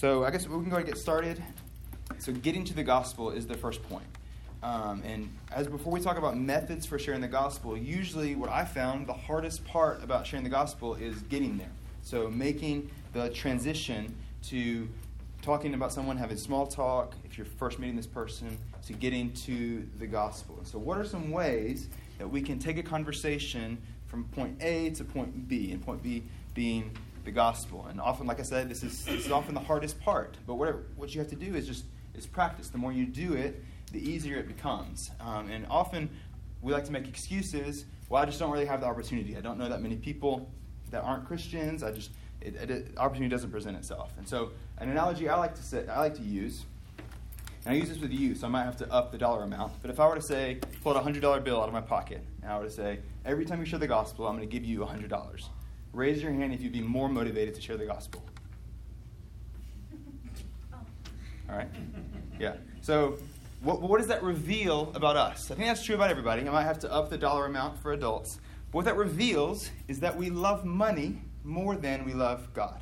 So I guess we can go and get started. So getting to the gospel is the first point. Um, and as before we talk about methods for sharing the gospel, usually what I found the hardest part about sharing the gospel is getting there. So making the transition to talking about someone, having small talk, if you're first meeting this person, to getting to the gospel. So what are some ways that we can take a conversation from point A to point B, and point B being the gospel? And often, like I said, this is, this is often the hardest part. But what you have to do is just is practice. The more you do it, the easier it becomes. Um, and often we like to make excuses. Well, I just don't really have the opportunity. I don't know that many people that aren't Christians. I just it, it, opportunity doesn't present itself. And so, an analogy I like to say, I like to use, and I use this with you, so I might have to up the dollar amount. But if I were to say, pull out a hundred dollar bill out of my pocket, and I were to say, every time you share the gospel, I'm going to give you a hundred dollars. Raise your hand if you'd be more motivated to share the gospel. All right. Yeah. So what, what does that reveal about us? I think that's true about everybody. I might have to up the dollar amount for adults. But what that reveals is that we love money more than we love God.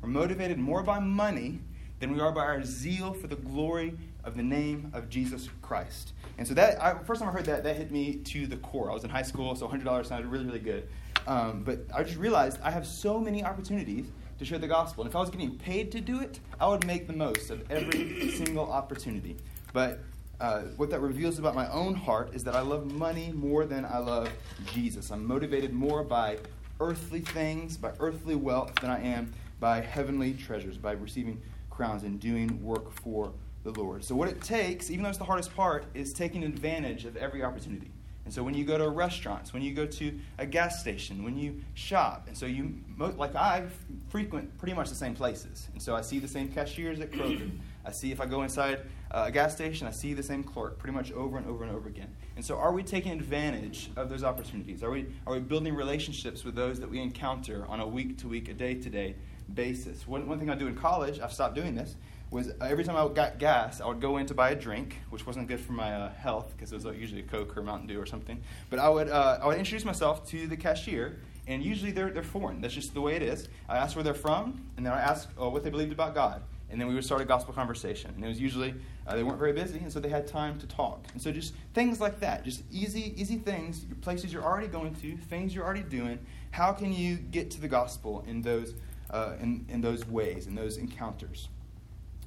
We're motivated more by money than we are by our zeal for the glory of the name of Jesus Christ. And so that I, first time I heard that, that hit me to the core. I was in high school, so $100 sounded really, really good. Um, but I just realized I have so many opportunities to share the gospel. And if I was getting paid to do it, I would make the most of every single opportunity. But uh, what that reveals about my own heart is that I love money more than I love Jesus. I'm motivated more by earthly things, by earthly wealth, than I am by heavenly treasures, by receiving crowns and doing work for the Lord. So, what it takes, even though it's the hardest part, is taking advantage of every opportunity. And so when you go to restaurants, when you go to a gas station, when you shop, and so you, like I frequent pretty much the same places. And so I see the same cashiers at Kroger. I see if I go inside uh, a gas station, I see the same clerk pretty much over and over and over again. And so are we taking advantage of those opportunities? Are we, are we building relationships with those that we encounter on a week to week, a day to day basis? One, one thing I do in college, I've stopped doing this, was every time I got gas, I would go in to buy a drink, which wasn't good for my uh, health because it was uh, usually a Coke or Mountain Dew or something. But I would, uh, I would introduce myself to the cashier, and usually they're, they're foreign. That's just the way it is. I asked where they're from, and then I asked oh, what they believed about God. And then we would start a gospel conversation. And it was usually, uh, they weren't very busy, and so they had time to talk. And so just things like that, just easy, easy things, places you're already going to, things you're already doing. How can you get to the gospel in those, uh, in, in those ways, in those encounters?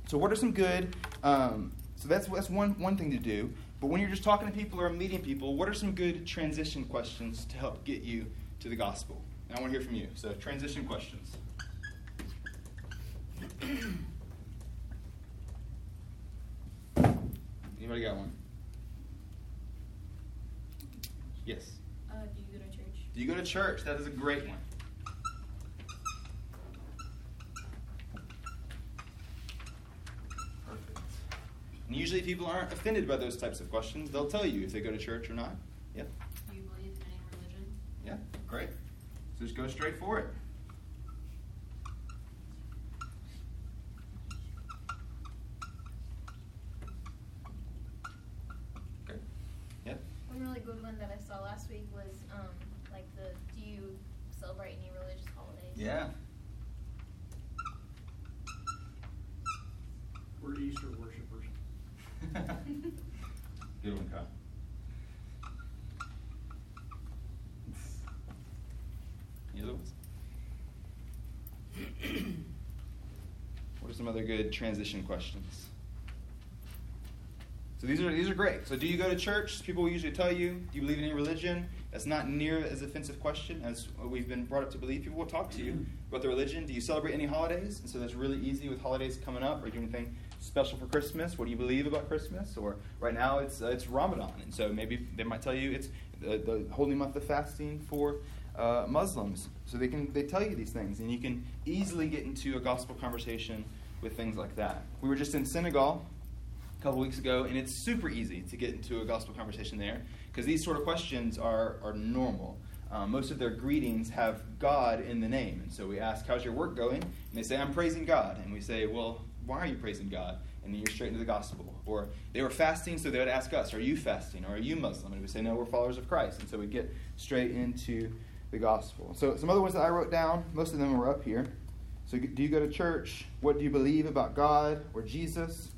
So, what are some good? Um, so that's that's one one thing to do. But when you're just talking to people or meeting people, what are some good transition questions to help get you to the gospel? And I want to hear from you. So, transition questions. Anybody got one? Yes. Uh, do you go to church? Do you go to church? That is a great one. Perfect. And usually people aren't offended by those types of questions. They'll tell you if they go to church or not. Yeah. Do you believe in any religion? Yeah, great. So just go straight for it. Okay. Yeah. One really good one that I saw last week was um, like the do you celebrate any religious holidays? Yeah. We're Easter worshipers. Good one, Kyle. Any other ones? what are some other good transition questions? So these are these are great. So do you go to church? People usually tell you, do you believe in any religion? That's not near as offensive question as we've been brought up to believe. People will talk to you about the religion. Do you celebrate any holidays? And so that's really easy with holidays coming up. Are you doing anything special for Christmas? What do you believe about Christmas? Or right now it's uh, it's Ramadan, and so maybe they might tell you it's the, the holy month of fasting for uh, Muslims. So they can they tell you these things, and you can easily get into a gospel conversation with things like that. We were just in Senegal a couple weeks ago, and it's super easy to get into a gospel conversation there because these sort of questions are, are normal. Um, most of their greetings have God in the name. And so we ask, How's your work going? And they say, I'm praising God. And we say, Well, why are you praising God? And then you're straight into the gospel. Or they were fasting, so they would ask us, Are you fasting? Or are you Muslim? And we say, No, we're followers of Christ. And so we get straight into the gospel. So some other ones that I wrote down, most of them were up here. So, do you go to church? What do you believe about God or Jesus?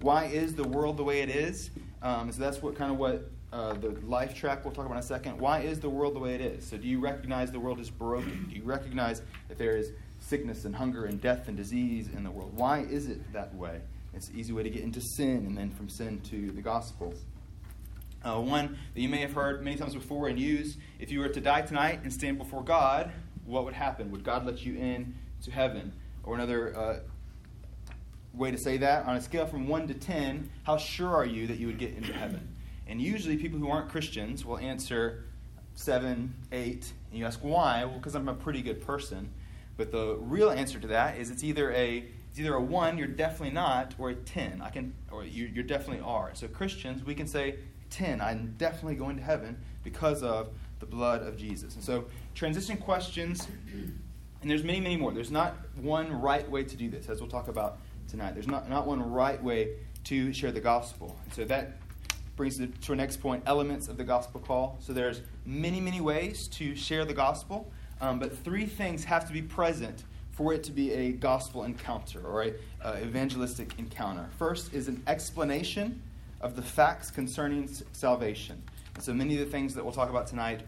Why is the world the way it is? Um, so that's what kind of what uh, the life track we'll talk about in a second. Why is the world the way it is? So, do you recognize the world is broken? Do you recognize that there is sickness and hunger and death and disease in the world? Why is it that way? It's an easy way to get into sin and then from sin to the gospel. Uh, one that you may have heard many times before and used if you were to die tonight and stand before God, what would happen? Would God let you in to heaven? Or another uh, way to say that, on a scale from 1 to 10, how sure are you that you would get into heaven? And usually people who aren't Christians will answer 7, 8, and you ask why? Well, because I'm a pretty good person. But the real answer to that is it's either a it's either a one, you're definitely not, or a ten. I can, or you, you definitely are. So Christians, we can say 10, I'm definitely going to heaven because of the blood of Jesus. And so, transition questions, and there's many, many more. There's not one right way to do this, as we'll talk about tonight. There's not, not one right way to share the gospel. And so that brings to our next point elements of the gospel call. So there's many, many ways to share the gospel, um, but three things have to be present for it to be a gospel encounter or a uh, evangelistic encounter. First is an explanation of the facts concerning salvation. And so many of the things that we'll talk about tonight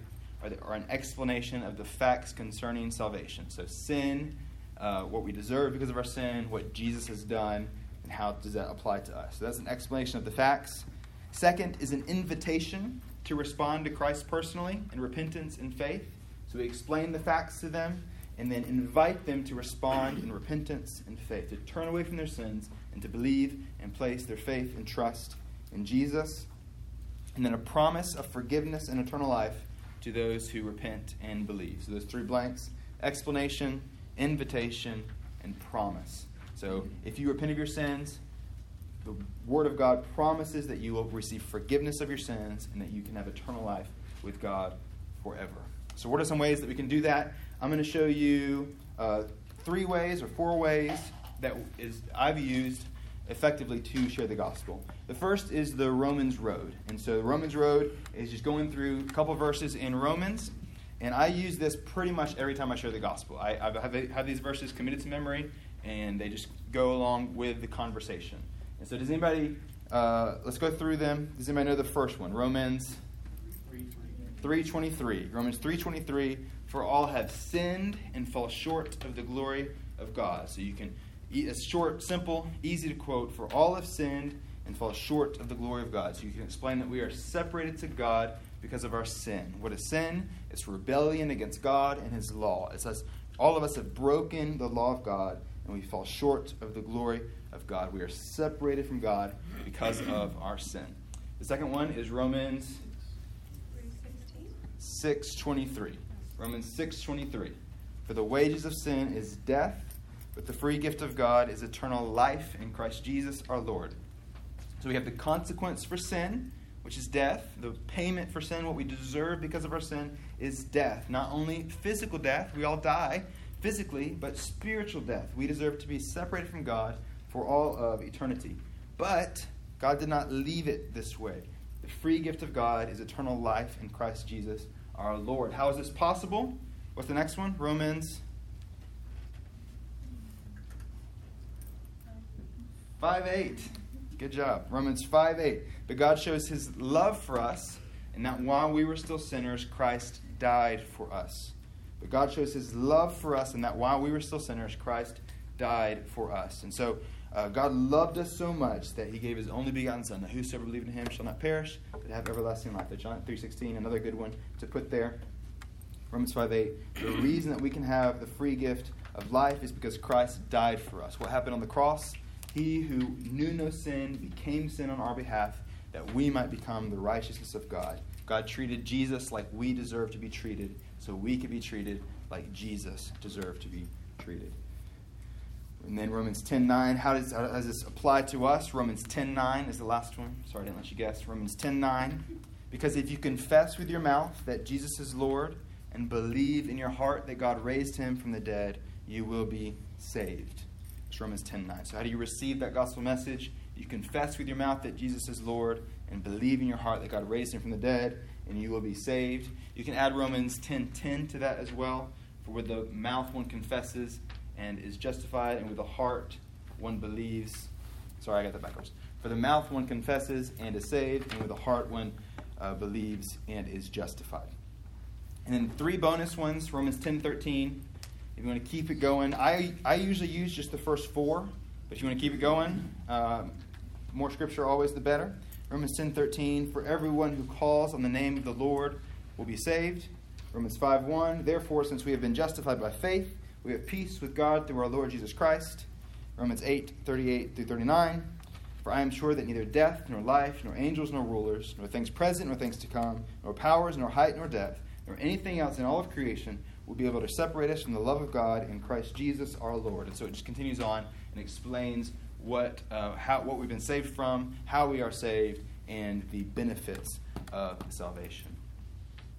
are, the, an explanation of the facts concerning salvation. So sin, uh, what we deserve because of our sin, what Jesus has done, and how does that apply to us. So that's an explanation of the facts. Second is an invitation to respond to Christ personally in repentance and faith. So we explain the facts to them and then invite them to respond in repentance and faith, to turn away from their sins and to believe and place their faith and trust in Jesus, and then a promise of forgiveness and eternal life to those who repent and believe. So those three blanks explanation, invitation, and promise. So if you repent of your sins, the Word of God promises that you will receive forgiveness of your sins and that you can have eternal life with God forever. So, what are some ways that we can do that? I'm going to show you uh, three ways or four ways that is I've used effectively to share the gospel. The first is the Romans Road. And so the Romans Road is just going through a couple verses in Romans. And I use this pretty much every time I share the gospel. I, I have, have these verses committed to memory, and they just go along with the conversation. And so, does anybody, uh, let's go through them. Does anybody know the first one? Romans 3.23. Romans 3.23, for all have sinned and fall short of the glory of God. So you can it's short, simple, easy to quote. For all have sinned and fall short of the glory of God. So you can explain that we are separated to God because of our sin. What is sin? It's rebellion against God and His law. It says all of us have broken the law of God and we fall short of the glory of God. We are separated from God because of our sin. The second one is Romans 6:23. Romans 6:23. For the wages of sin is death but the free gift of God is eternal life in Christ Jesus our Lord. So we have the consequence for sin, which is death. The payment for sin, what we deserve because of our sin, is death. Not only physical death, we all die physically, but spiritual death. We deserve to be separated from God for all of eternity. But God did not leave it this way. The free gift of God is eternal life in Christ Jesus our Lord. How is this possible? What's the next one? Romans 5 8. Good job. Romans 5 8. But God shows his love for us, and that while we were still sinners, Christ died for us. But God shows his love for us, and that while we were still sinners, Christ died for us. And so uh, God loved us so much that he gave his only begotten Son, that whosoever believed in him shall not perish, but have everlasting life. That John 3.16, another good one to put there. Romans 5 8. The reason that we can have the free gift of life is because Christ died for us. What happened on the cross? He who knew no sin became sin on our behalf that we might become the righteousness of God. God treated Jesus like we deserve to be treated, so we could be treated like Jesus deserved to be treated. And then Romans 10.9, how does, how does this apply to us? Romans 10.9 is the last one. Sorry, I didn't let you guess. Romans 10.9. Because if you confess with your mouth that Jesus is Lord and believe in your heart that God raised him from the dead, you will be saved. It's Romans 10 9. So, how do you receive that gospel message? You confess with your mouth that Jesus is Lord and believe in your heart that God raised him from the dead, and you will be saved. You can add Romans 10 10 to that as well. For with the mouth one confesses and is justified, and with the heart one believes. Sorry, I got that backwards. For the mouth one confesses and is saved, and with the heart one uh, believes and is justified. And then three bonus ones Romans 10 13. If you want to keep it going, I, I usually use just the first four, but if you want to keep it going, uh, more scripture always the better. Romans 10 13. For everyone who calls on the name of the Lord will be saved. Romans 5 1. Therefore, since we have been justified by faith, we have peace with God through our Lord Jesus Christ. Romans 8 38 through 39. For I am sure that neither death, nor life, nor angels, nor rulers, nor things present, nor things to come, nor powers, nor height, nor depth, nor anything else in all of creation will be able to separate us from the love of God in Christ Jesus our Lord. And so it just continues on and explains what, uh, how, what we've been saved from, how we are saved, and the benefits of salvation.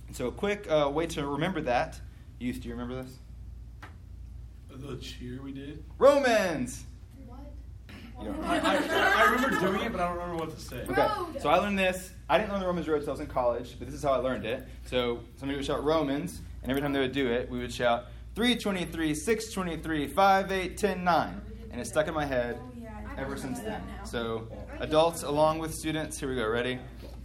And so, a quick uh, way to remember that. Youth, do you remember this? The cheer we did. Romans! What? You don't I, I, I remember doing it, but I don't remember what to say. Okay, so I learned this. I didn't learn the Romans road until I was in college, but this is how I learned it. So somebody would shout Romans, and every time they would do it, we would shout 323, 623, 5, 8, 10, 9. And it stuck in my head ever since then. So adults along with students, here we go. Ready?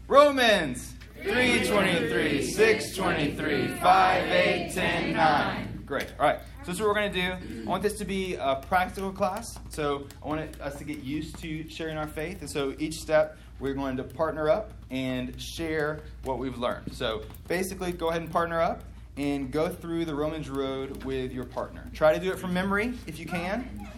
Romans 323, 623, 5, 8, 10, 9. Great. All right. So this is what we're going to do. I want this to be a practical class. So I want us to get used to sharing our faith. And so each step, we're going to partner up and share what we've learned. So basically, go ahead and partner up and go through the Romans road with your partner. Try to do it from memory if you can.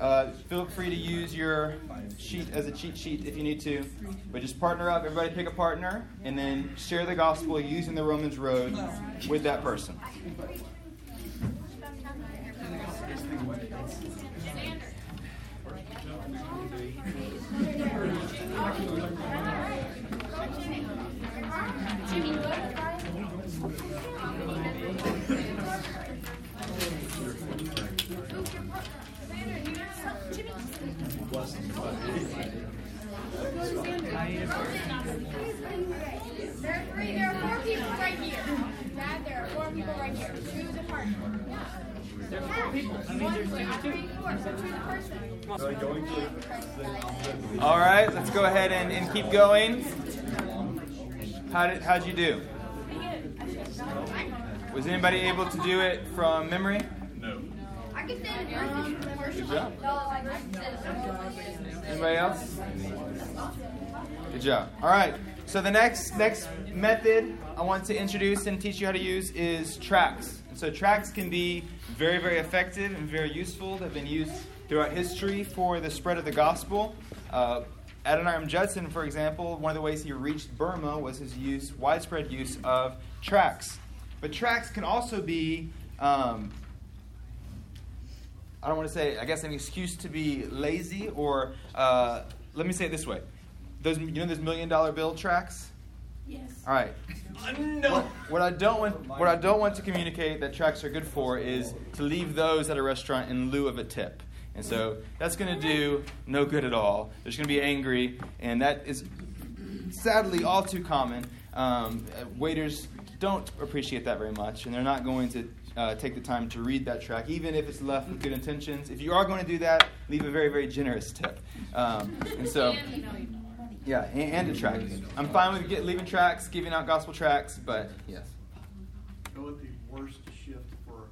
Uh, feel free to use your sheet as a cheat sheet if you need to. But just partner up, everybody pick a partner, and then share the gospel using the Romans road with that person. Jimmy, go. There are three, there are four people right here. Dad, there are four people right here. Choose a partner. There are four people. I mean, there's two, two. Four, so choose a person. All right, let's go ahead and, and keep going. How did, how'd you do? Was anybody able to do it from memory? No. I can stand in. Good job. No, I can stand in Anybody else? Good job. All right. So the next next method I want to introduce and teach you how to use is tracks. And so tracks can be very very effective and very useful. They've been used throughout history for the spread of the gospel. Uh, Adoniram Judson, for example, one of the ways he reached Burma was his use widespread use of tracks. But tracks can also be um, I don't want to say, I guess, an excuse to be lazy, or uh, let me say it this way: those, you know, those million dollar bill tracks. Yes. All right. No. What I don't want, what I don't want to communicate that tracks are good for is to leave those at a restaurant in lieu of a tip. And so that's going to do no good at all. They're just going to be angry, and that is sadly all too common. Um, uh, waiters don't appreciate that very much, and they're not going to uh, take the time to read that track, even if it's left with good intentions. If you are going to do that, leave a very, very generous tip. Um, and so, yeah, and, and a track. I'm fine with get, leaving tracks, giving out gospel tracks, but yes. You know what the worst shift for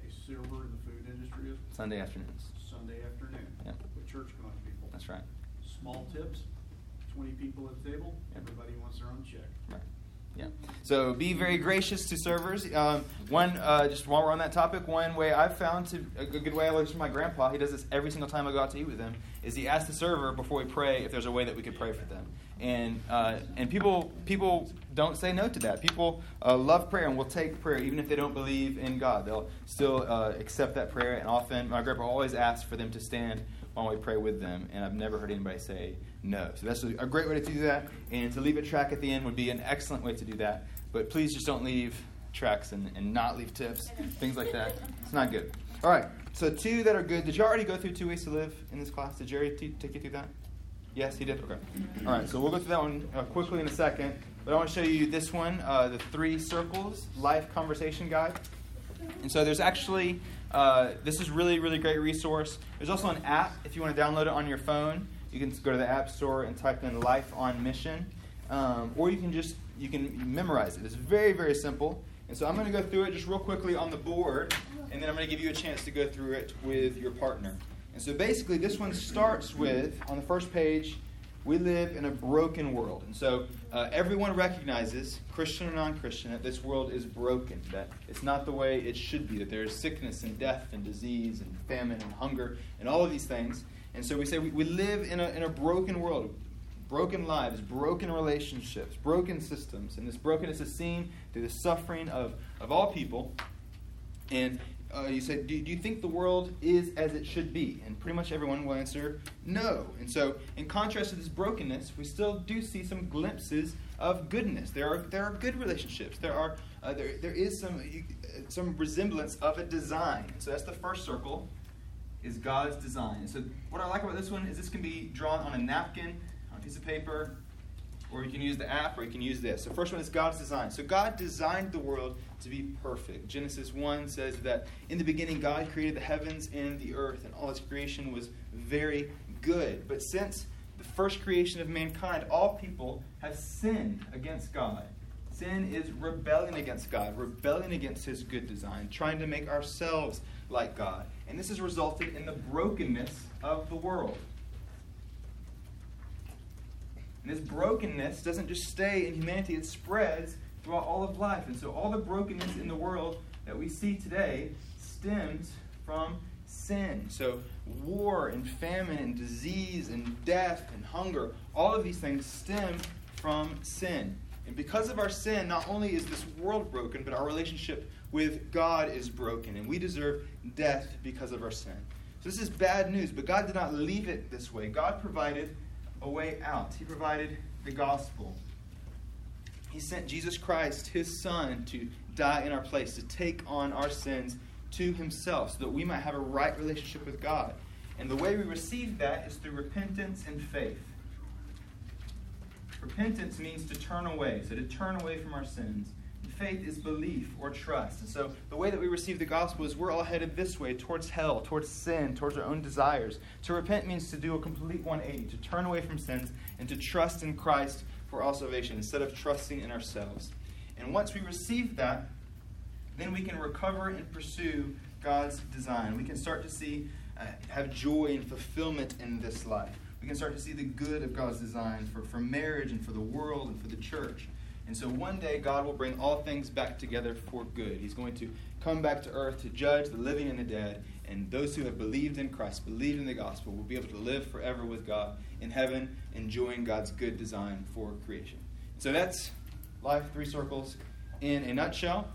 a server in the food industry is? Sunday afternoons. Sunday afternoon. Yep. With church going people. That's right. Small tips, twenty people at the table, everybody wants their own check. Yeah. So be very gracious to servers. Um, one, uh, just while we're on that topic, one way I've found to a good good way I learned from my grandpa. He does this every single time I go out to eat with him. Is he asks the server before we pray if there's a way that we could pray for them. And uh, and people people don't say no to that. People uh, love prayer and will take prayer even if they don't believe in God. They'll still uh, accept that prayer. And often my grandpa always asks for them to stand while we pray with them. And I've never heard anybody say no. So that's a great way to do that. And to leave a track at the end would be an excellent way to do that. But please just don't leave tracks and, and not leave tips, things like that. It's not good. All right. So two that are good. Did you already go through two ways to live in this class? Did Jerry t- take you through that? Yes, he did. Okay. All right. So we'll go through that one uh, quickly in a second. But I want to show you this one, uh, the three circles life conversation guide. And so there's actually Uh, this is really, really great resource. There's also an app if you want to download it on your phone. You can go to the App Store and type in "Life on Mission," um, or you can just you can memorize it. It's very, very simple. And so I'm going to go through it just real quickly on the board, and then I'm going to give you a chance to go through it with your partner. And so basically, this one starts with on the first page we live in a broken world. And so uh, everyone recognizes, Christian or non Christian, that this world is broken, that it's not the way it should be, that there is sickness and death and disease and famine and hunger and all of these things. And so we say we, we live in a, in a broken world, broken lives, broken relationships, broken systems. And this brokenness is seen through the suffering of, of all people. And uh, you said, do, do, you think the world is as it should be? And pretty much everyone will answer no. And so, in contrast to this brokenness, we still do see some glimpses of goodness. There are, there are good relationships. There, are, uh, there, there is some, uh, some resemblance of a design. So, that's the first circle, is God's design. And so, what I like about this one is this can be drawn on a napkin, on a piece of paper, or you can use the app, or you can use this. The first one is God's design. So, God designed the world to be perfect. Genesis 1 says that in the beginning, God created the heavens and the earth, and all its creation was very good. But since the first creation of mankind, all people have sinned against God. Sin is rebellion against God, rebellion against His good design, trying to make ourselves like God. And this has resulted in the brokenness of the world. And this brokenness doesn't just stay in humanity, it spreads throughout all of life. And so all the brokenness in the world that we see today stems from sin. So war and famine and disease and death and hunger, all of these things stem from sin. And because of our sin, not only is this world broken, but our relationship with God is broken. And we deserve death because of our sin. So this is bad news, but God did not leave it this way. God provided a way out. He provided the gospel. He sent Jesus Christ, his son, to die in our place, to take on our sins to himself, so that we might have a right relationship with God. And the way we receive that is through repentance and faith. Repentance means to turn away, so to turn away from our sins. Faith is belief or trust. And so the way that we receive the gospel is we're all headed this way, towards hell, towards sin, towards our own desires. To repent means to do a complete 180, to turn away from sins and to trust in Christ for all salvation instead of trusting in ourselves. And once we receive that, then we can recover and pursue God's design. We can start to see, uh, have joy and fulfillment in this life. We can start to see the good of God's design for, for marriage and for the world and for the church. And so one day God will bring all things back together for good. He's going to come back to earth to judge the living and the dead. And those who have believed in Christ, believed in the gospel, will be able to live forever with God in heaven, enjoying God's good design for creation. So that's Life Three Circles in a nutshell.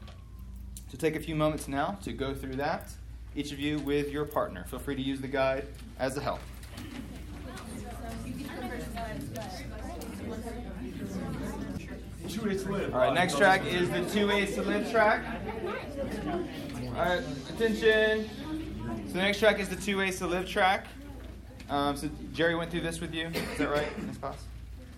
To take a few moments now to go through that, each of you with your partner. Feel free to use the guide as a help. Two ways to live. All right, next track is the two ways to live track. All right, attention. So the next track is the two ways to live track. Um, so Jerry went through this with you. Is that right, Miss Boss?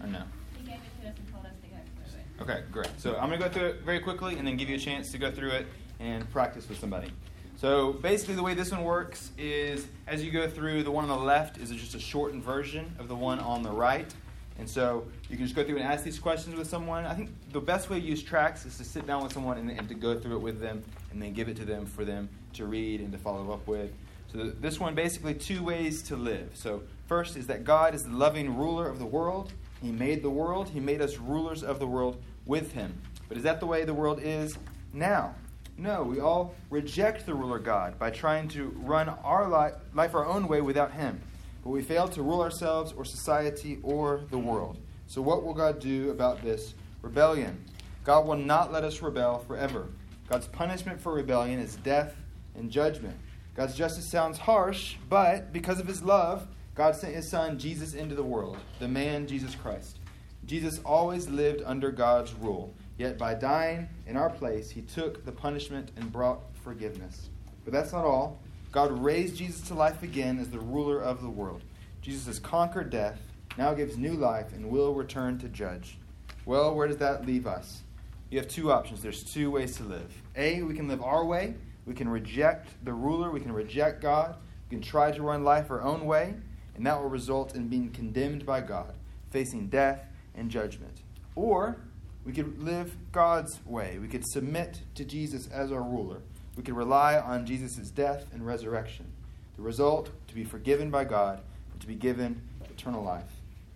Or no? He gave it to us and told us to go through it. Okay, great. So I'm going to go through it very quickly and then give you a chance to go through it and practice with somebody. So basically, the way this one works is as you go through, the one on the left is just a shortened version of the one on the right. And so you can just go through and ask these questions with someone. I think the best way to use tracks is to sit down with someone and, and to go through it with them and then give it to them for them to read and to follow up with. So this one basically two ways to live. So first is that God is the loving ruler of the world. He made the world. He made us rulers of the world with him. But is that the way the world is now? No, we all reject the ruler God by trying to run our li- life our own way without him. But we fail to rule ourselves or society or the world. So what will God do about this rebellion? God will not let us rebel forever. God's punishment for rebellion is death and judgment. God's justice sounds harsh, but because of his love, God sent his son Jesus into the world, the man Jesus Christ. Jesus always lived under God's rule, yet by dying in our place, he took the punishment and brought forgiveness. But that's not all. God raised Jesus to life again as the ruler of the world. Jesus has conquered death, now gives new life, and will return to judge. Well, where does that leave us? You have two options. There's two ways to live. A, we can live our way We can reject the ruler, we can reject God, we can try to run life our own way, and that will result in being condemned by God, facing death and judgment. Or we could live God's way. We could submit to Jesus as our ruler. We can rely on Jesus' death and resurrection. The result, to be forgiven by God and to be given eternal life.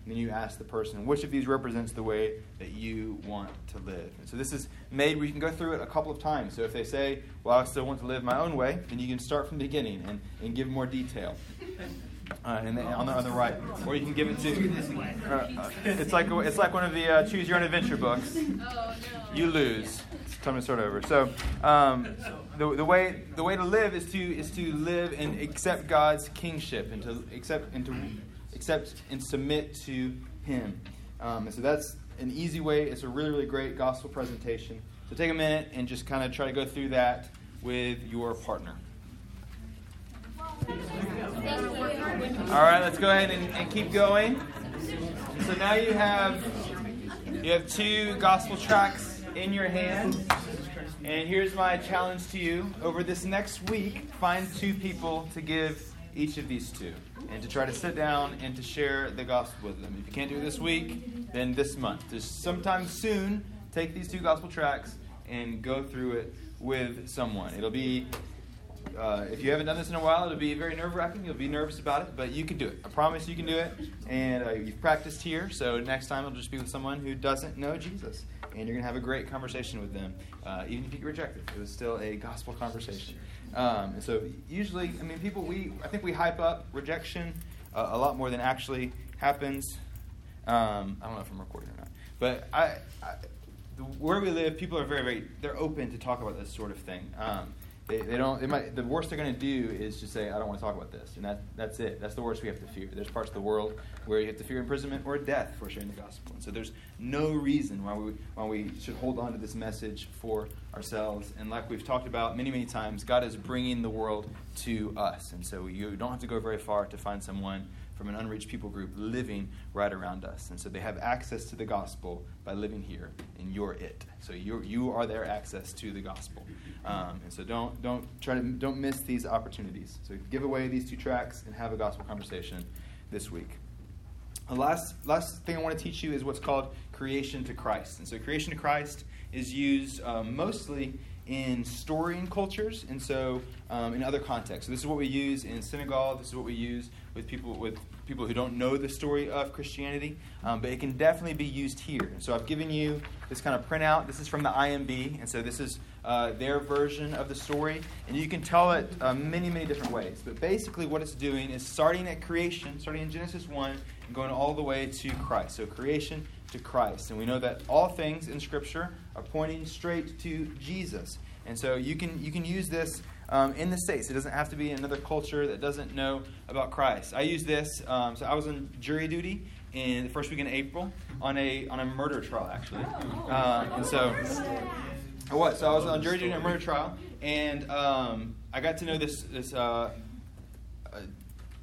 And then you ask the person, which of these represents the way that you want to live? And so this is made we can go through it a couple of times. So if they say, well, I still want to live my own way, then you can start from the beginning and, and give more detail. Uh, and then on the, on the right, or you can give it to. Uh, uh, it's like it's like one of the uh, choose your own adventure books. Oh, no. You lose. It's time to start over. So, um, the, the way the way to live is to is to live and accept God's kingship and to accept and to accept and submit to Him. Um, and so that's an easy way. It's a really really great gospel presentation. So take a minute and just kind of try to go through that with your partner. All right, let's go ahead and, and keep going. So now you have you have two gospel tracks in your hand. And here's my challenge to you. Over this next week, find two people to give each of these two and to try to sit down and to share the gospel with them. If you can't do it this week, then this month. Just sometime soon, take these two gospel tracts and go through it with someone. It'll be uh, if you haven't done this in a while, it'll be very nerve wracking. You'll be nervous about it, but you can do it. I promise you can do it. And uh, you've practiced here, so next time it'll just be with someone who doesn't know Jesus. And you're going to have a great conversation with them, uh, even if you get rejected. It was still a gospel conversation. Um, and so, usually, I mean, people, we, I think we hype up rejection uh, a lot more than actually happens. Um, I don't know if I'm recording or not. But I, I, where we live, people are very, very, they're open to talk about this sort of thing. Um, they, they don't. They might. The worst they're going to do is just say, "I don't want to talk about this," and that that's it. That's the worst we have to fear. There's parts of the world where you have to fear imprisonment or death for sharing the gospel, and so there's no reason why we why we should hold on to this message for ourselves. And like we've talked about many many times, God is bringing the world to us, and so you don't have to go very far to find someone from an unreached people group living right around us. And so they have access to the gospel by living here, and you're it. So you you are their access to the gospel. Um, and so don't don't try to don't miss these opportunities. So give away these two tracks and have a gospel conversation this week. The last last thing I want to teach you is what's called creation to Christ. And so creation to Christ is used um, mostly in storying cultures, and so um, in other contexts. So this is what we use in Senegal. This is what we use with people with people who don't know the story of Christianity, um, but it can definitely be used here. And so I've given you this kind of printout. This is from the IMB, and so this is uh, their version of the story, and you can tell it uh, many, many different ways. But basically, what it's doing is starting at creation, starting in Genesis 1, and going all the way to Christ. So, creation to Christ. And we know that all things in Scripture are pointing straight to Jesus. And so, you can, you can use this um, in the States. It doesn't have to be another culture that doesn't know about Christ. I use this, um, so I was on jury duty in the first week in April on a, on a murder trial, actually. Um, and so. What? So I was on jury duty in a murder trial, and um, I got to know this this uh, uh,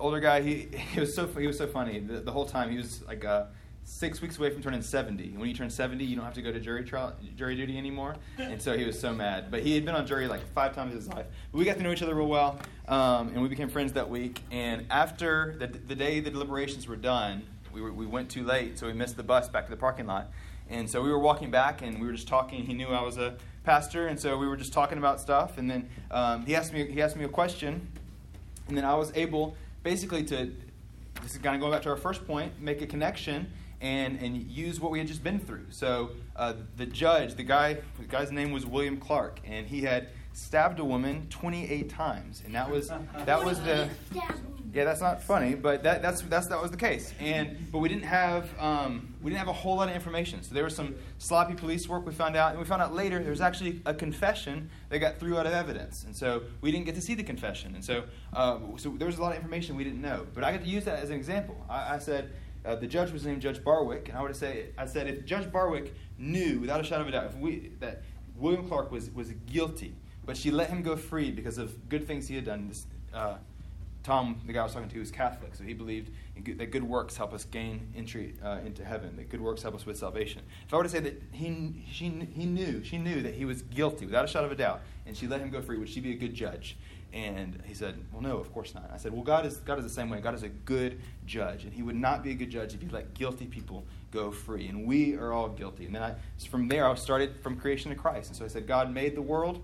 older guy. He he was so he was so funny the, the whole time. He was like uh, six weeks away from turning seventy. When you turn seventy, you don't have to go to jury trial jury duty anymore. And so he was so mad. But he had been on jury like five times in his life. But we got to know each other real well, um, and we became friends that week. And after the the day the deliberations were done, we were, we went too late, so we missed the bus back to the parking lot. And so we were walking back, and we were just talking. He knew I was a pastor, and so we were just talking about stuff. And then um, he asked me he asked me a question, and then I was able basically to this is kind of going back to our first point, make a connection and and use what we had just been through. So uh, the judge, the guy, the guy's name was William Clark, and he had stabbed a woman 28 times, and that was that was the yeah, that's not funny, but that, that's, that's, that was the case. And, but we didn't, have, um, we didn't have a whole lot of information. So there was some sloppy police work we found out. And we found out later there was actually a confession that got threw out of evidence. And so we didn't get to see the confession. And so, uh, so there was a lot of information we didn't know. But I got to use that as an example. I, I said, uh, the judge was named Judge Barwick. And I would say, I said, if Judge Barwick knew without a shadow of a doubt if we, that William Clark was, was guilty, but she let him go free because of good things he had done, this, uh, Tom, the guy I was talking to, was Catholic, so he believed good, that good works help us gain entry uh, into heaven. That good works help us with salvation. If I were to say that he, she, he knew, she knew that he was guilty without a shadow of a doubt, and she let him go free, would she be a good judge? And he said, Well, no, of course not. I said, Well, God is, God is the same way. God is a good judge. And he would not be a good judge if he let guilty people go free. And we are all guilty. And then I, from there, I started from creation to Christ. And so I said, God made the world.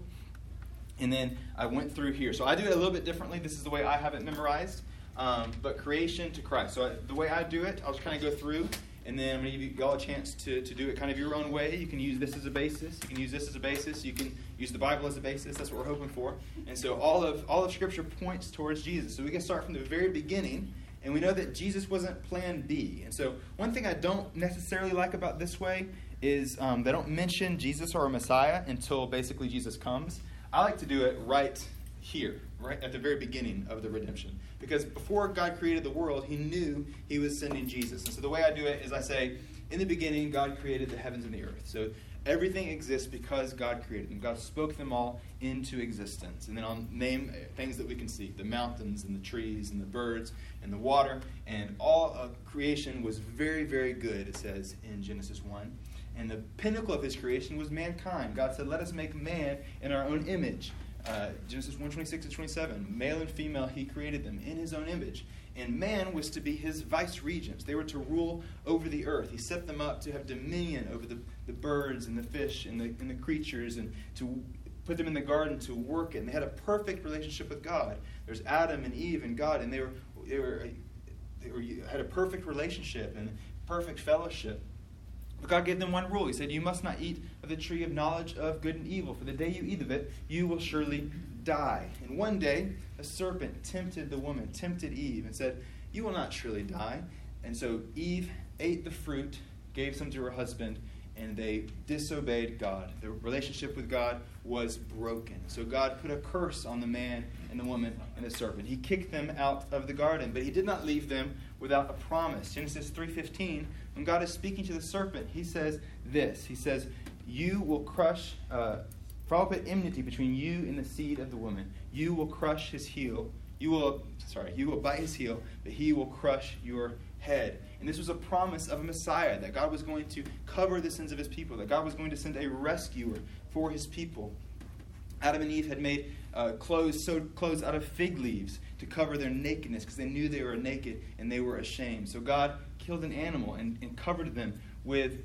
And then I went through here. So I do it a little bit differently. This is the way I have it memorized. Um, but creation to Christ. So I, the way I do it, I'll just kind of go through and then I'm going to give you all a chance to, to do it kind of your own way. You can use this as a basis. You can use this as a basis. You can use the Bible as a basis. That's what we're hoping for. And so all of all of Scripture points towards Jesus. So we can start from the very beginning, and we know that Jesus wasn't Plan B. And so one thing I don't necessarily like about this way is um, they don't mention Jesus or a Messiah until basically Jesus comes. I like to do it right here, right at the very beginning of the redemption. Because before God created the world, He knew He was sending Jesus. And so the way I do it is I say, in the beginning, God created the heavens and the earth. So everything exists because God created them. God spoke them all into existence. And then I'll name things that we can see the mountains and the trees and the birds and the water. And all of creation was very, very good, it says in Genesis 1. And the pinnacle of his creation was mankind. God said, Let us make man in our own image. Uh, Genesis 1 26 to 27. Male and female, he created them in his own image. And man was to be his vice regents. They were to rule over the earth. He set them up to have dominion over the, the birds and the fish and the, and the creatures and to put them in the garden to work it. And they had a perfect relationship with God. There's Adam and Eve and God, and they were, they were, they were had a perfect relationship and perfect fellowship. But God gave them one rule. He said, You must not eat of the tree of knowledge of good and evil, for the day you eat of it, you will surely die. And one day, a serpent tempted the woman, tempted Eve, and said, You will not surely die. And so Eve ate the fruit, gave some to her husband, and they disobeyed God. Their relationship with God was broken. So God put a curse on the man and the woman and the serpent. He kicked them out of the garden, but he did not leave them without a promise. Genesis 3:15, when God is speaking to the serpent, he says this. He says, "You will crush uh, for I'll put enmity between you and the seed of the woman. You will crush his heel. You will sorry, you will bite his heel, but he will crush your head. And this was a promise of a Messiah that God was going to cover the sins of his people, that God was going to send a rescuer for his people. Adam and Eve had made uh, clothes, sewed clothes out of fig leaves to cover their nakedness because they knew they were naked and they were ashamed. So God killed an animal and, and covered them with,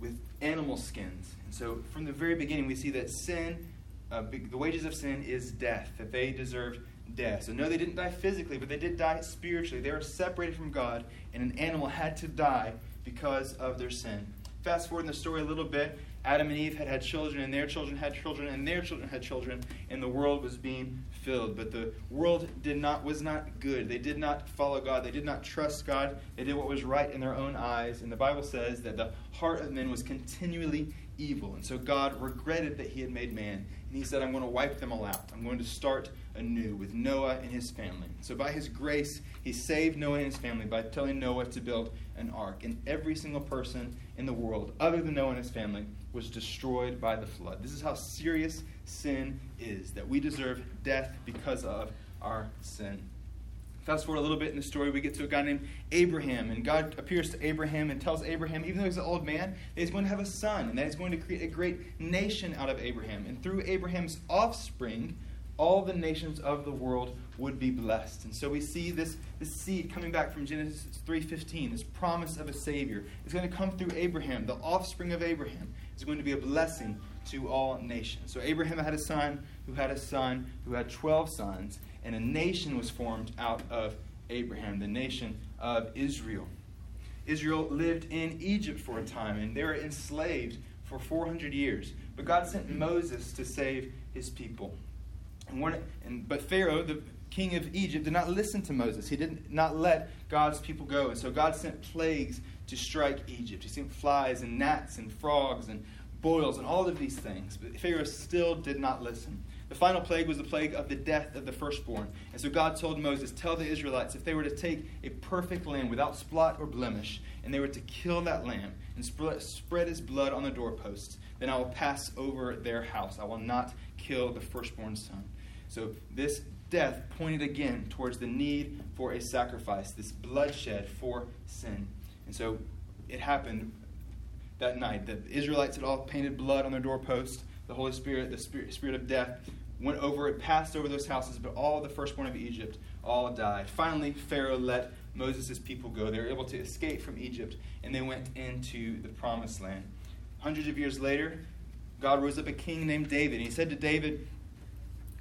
with animal skins. And so from the very beginning, we see that sin, uh, the wages of sin is death, that they deserved death. So, no, they didn't die physically, but they did die spiritually. They were separated from God, and an animal had to die because of their sin. Fast forward in the story a little bit, Adam and Eve had had children, and their children had children, and their children had children, and the world was being filled. But the world did not was not good. They did not follow God. They did not trust God. They did what was right in their own eyes. And the Bible says that the heart of men was continually evil. And so God regretted that He had made man, and He said, "I'm going to wipe them all out. I'm going to start anew with Noah and his family. So, by his grace, he saved Noah and his family by telling Noah to build an ark. And every single person in the world, other than Noah and his family, was destroyed by the flood. This is how serious sin is that we deserve death because of our sin. Fast forward a little bit in the story, we get to a guy named Abraham, and God appears to Abraham and tells Abraham, even though he's an old man, that he's going to have a son, and that he's going to create a great nation out of Abraham. And through Abraham's offspring, all the nations of the world would be blessed. And so we see this, this seed coming back from Genesis 3.15, this promise of a Savior. It's going to come through Abraham. The offspring of Abraham is going to be a blessing to all nations. So Abraham had a son who had a son who had 12 sons, and a nation was formed out of Abraham, the nation of Israel. Israel lived in Egypt for a time, and they were enslaved for 400 years. But God sent Moses to save his people. But Pharaoh, the king of Egypt, did not listen to Moses. He did not let God's people go. And so God sent plagues to strike Egypt. He sent flies and gnats and frogs and boils and all of these things. But Pharaoh still did not listen. The final plague was the plague of the death of the firstborn. And so God told Moses, Tell the Israelites if they were to take a perfect lamb without spot or blemish, and they were to kill that lamb and spread his blood on the doorposts, then I will pass over their house. I will not kill the firstborn son. So this death pointed again towards the need for a sacrifice, this bloodshed for sin. And so it happened that night. The Israelites had all painted blood on their doorpost. The Holy Spirit, the spirit, spirit of death, went over, it passed over those houses, but all the firstborn of Egypt all died. Finally, Pharaoh let Moses' people go. They were able to escape from Egypt, and they went into the promised land. Hundreds of years later, God rose up a king named David, and he said to David,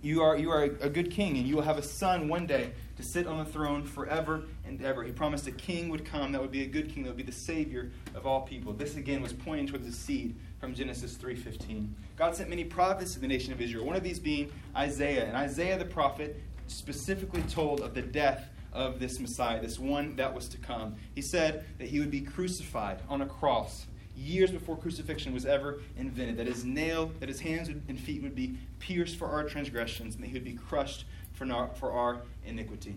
you are, you are a good king, and you will have a son one day to sit on the throne forever and ever. He promised a king would come that would be a good king, that would be the savior of all people. This again was pointing towards the seed from Genesis 3:15. God sent many prophets to the nation of Israel, one of these being Isaiah. And Isaiah the prophet specifically told of the death of this Messiah, this one that was to come. He said that he would be crucified on a cross years before crucifixion was ever invented, that his nail, that his hands and feet would be pierced for our transgressions, and that he would be crushed for our, for our iniquity.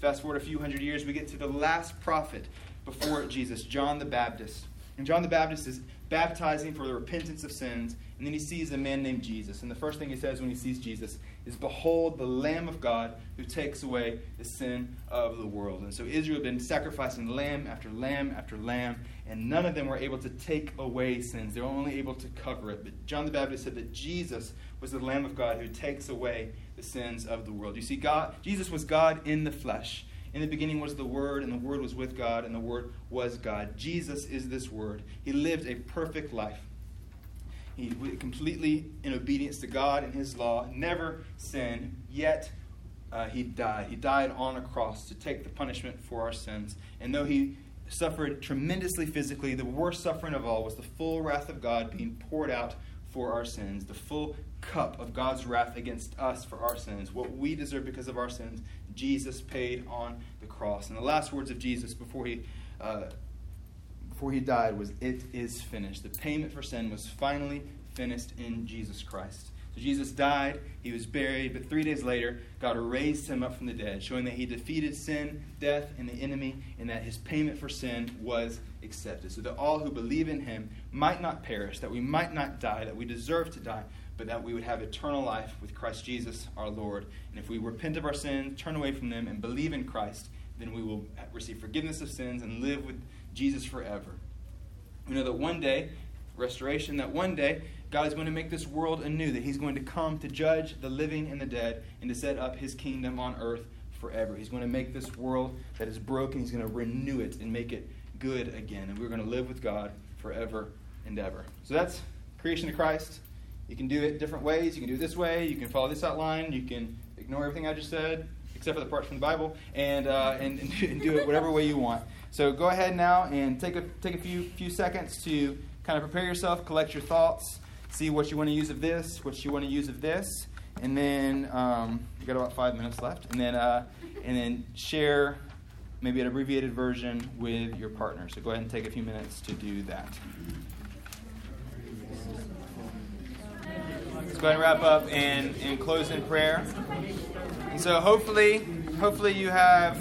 Fast forward a few hundred years, we get to the last prophet before Jesus, John the Baptist. And John the Baptist is baptizing for the repentance of sins, and then he sees a man named Jesus. And the first thing he says when he sees Jesus is, Behold, the Lamb of God who takes away the sin of the world. And so Israel had been sacrificing lamb after lamb after lamb, and none of them were able to take away sins. They were only able to cover it. But John the Baptist said that Jesus was the Lamb of God who takes away the sins of the world. You see, God, Jesus was God in the flesh. In the beginning was the Word, and the Word was with God, and the Word was God. Jesus is this Word. He lived a perfect life. He completely in obedience to God and His law, never sinned, yet uh, he died. He died on a cross to take the punishment for our sins. And though he suffered tremendously physically, the worst suffering of all was the full wrath of God being poured out for our sins, the full cup of God's wrath against us for our sins. What we deserve because of our sins, Jesus paid on the cross. And the last words of Jesus before he. Uh, before he died was it is finished the payment for sin was finally finished in jesus christ so Jesus died, he was buried, but three days later, God raised him up from the dead, showing that he defeated sin, death, and the enemy, and that his payment for sin was accepted. So that all who believe in him might not perish, that we might not die, that we deserve to die, but that we would have eternal life with Christ Jesus our Lord. And if we repent of our sins, turn away from them, and believe in Christ, then we will receive forgiveness of sins and live with Jesus forever. We know that one day, restoration, that one day, God is going to make this world anew, that He's going to come to judge the living and the dead and to set up His kingdom on earth forever. He's going to make this world that is broken, He's going to renew it and make it good again. And we're going to live with God forever and ever. So that's creation of Christ. You can do it different ways. You can do it this way. You can follow this outline. You can ignore everything I just said, except for the parts from the Bible, and, uh, and, and do it whatever way you want. So go ahead now and take a, take a few, few seconds to kind of prepare yourself, collect your thoughts see what you want to use of this, what you want to use of this, and then um, you got about five minutes left, and then uh, and then share maybe an abbreviated version with your partner. So go ahead and take a few minutes to do that. Let's go ahead and wrap up and, and close in prayer. And so hopefully, hopefully you have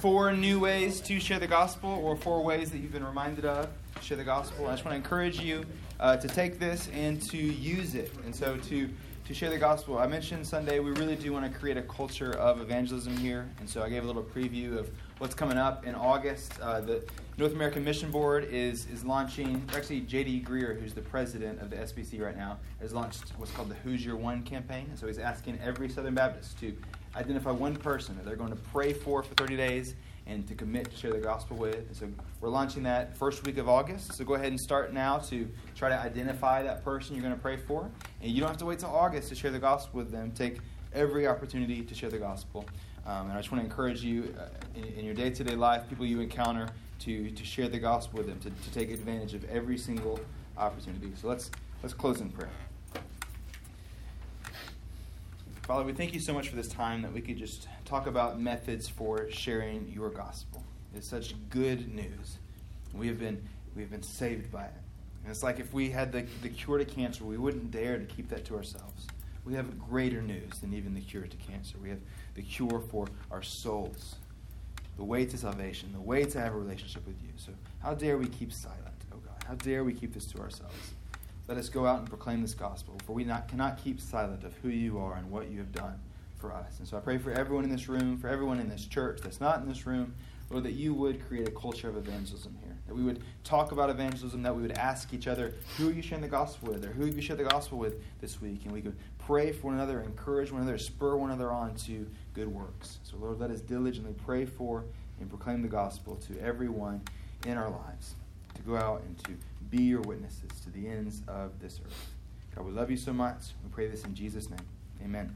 four new ways to share the gospel, or four ways that you've been reminded of to share the gospel. I just want to encourage you uh, to take this and to use it. And so to to share the gospel. I mentioned Sunday we really do want to create a culture of evangelism here, and so I gave a little preview of what's coming up in August. Uh, the North American Mission Board is is launching. Actually, J.D. Greear, who's the president of the SBC right now, has launched what's called the Who's Your One campaign. So he's asking every Southern Baptist to identify one person that they're going to pray for for 30 days and to commit to share the gospel with. And so we're launching that first week of August. So go ahead and start now to try to identify that person you're going to pray for. And you don't have to wait till August to share the gospel with them. Take every opportunity to share the gospel. Um, and I just want to encourage you uh, in, in, your day to day life, people you encounter, to, to share the gospel with them, to, to take advantage of every single opportunity. So let's, let's close in prayer. Father, we thank you so much for this time that we could just talk about methods for sharing your gospel. It's such good news. We have been we have been saved by it. And it's like if we had the, the cure to cancer, we wouldn't dare to keep that to ourselves. We have greater news than even the cure to cancer. We have the cure for our souls, the way to salvation, the way to have a relationship with you. So how dare we keep silent, oh God? How dare we keep this to ourselves? Let us go out and proclaim this gospel, for we not, cannot keep silent of who you are and what you have done for us. And so I pray for everyone in this room, for everyone in this church that's not in this room, Lord, that you would create a culture of evangelism here. That we would talk about evangelism, that we would ask each other, who are you sharing the gospel with, or who have you shared the gospel with this week? And we could pray for one another, encourage one another, spur one another on to good works. So, Lord, let us diligently pray for and proclaim the gospel to everyone in our lives, to go out and to be your witnesses to the ends of this earth. God, we love you so much. We pray this in Jesus' name. Amen.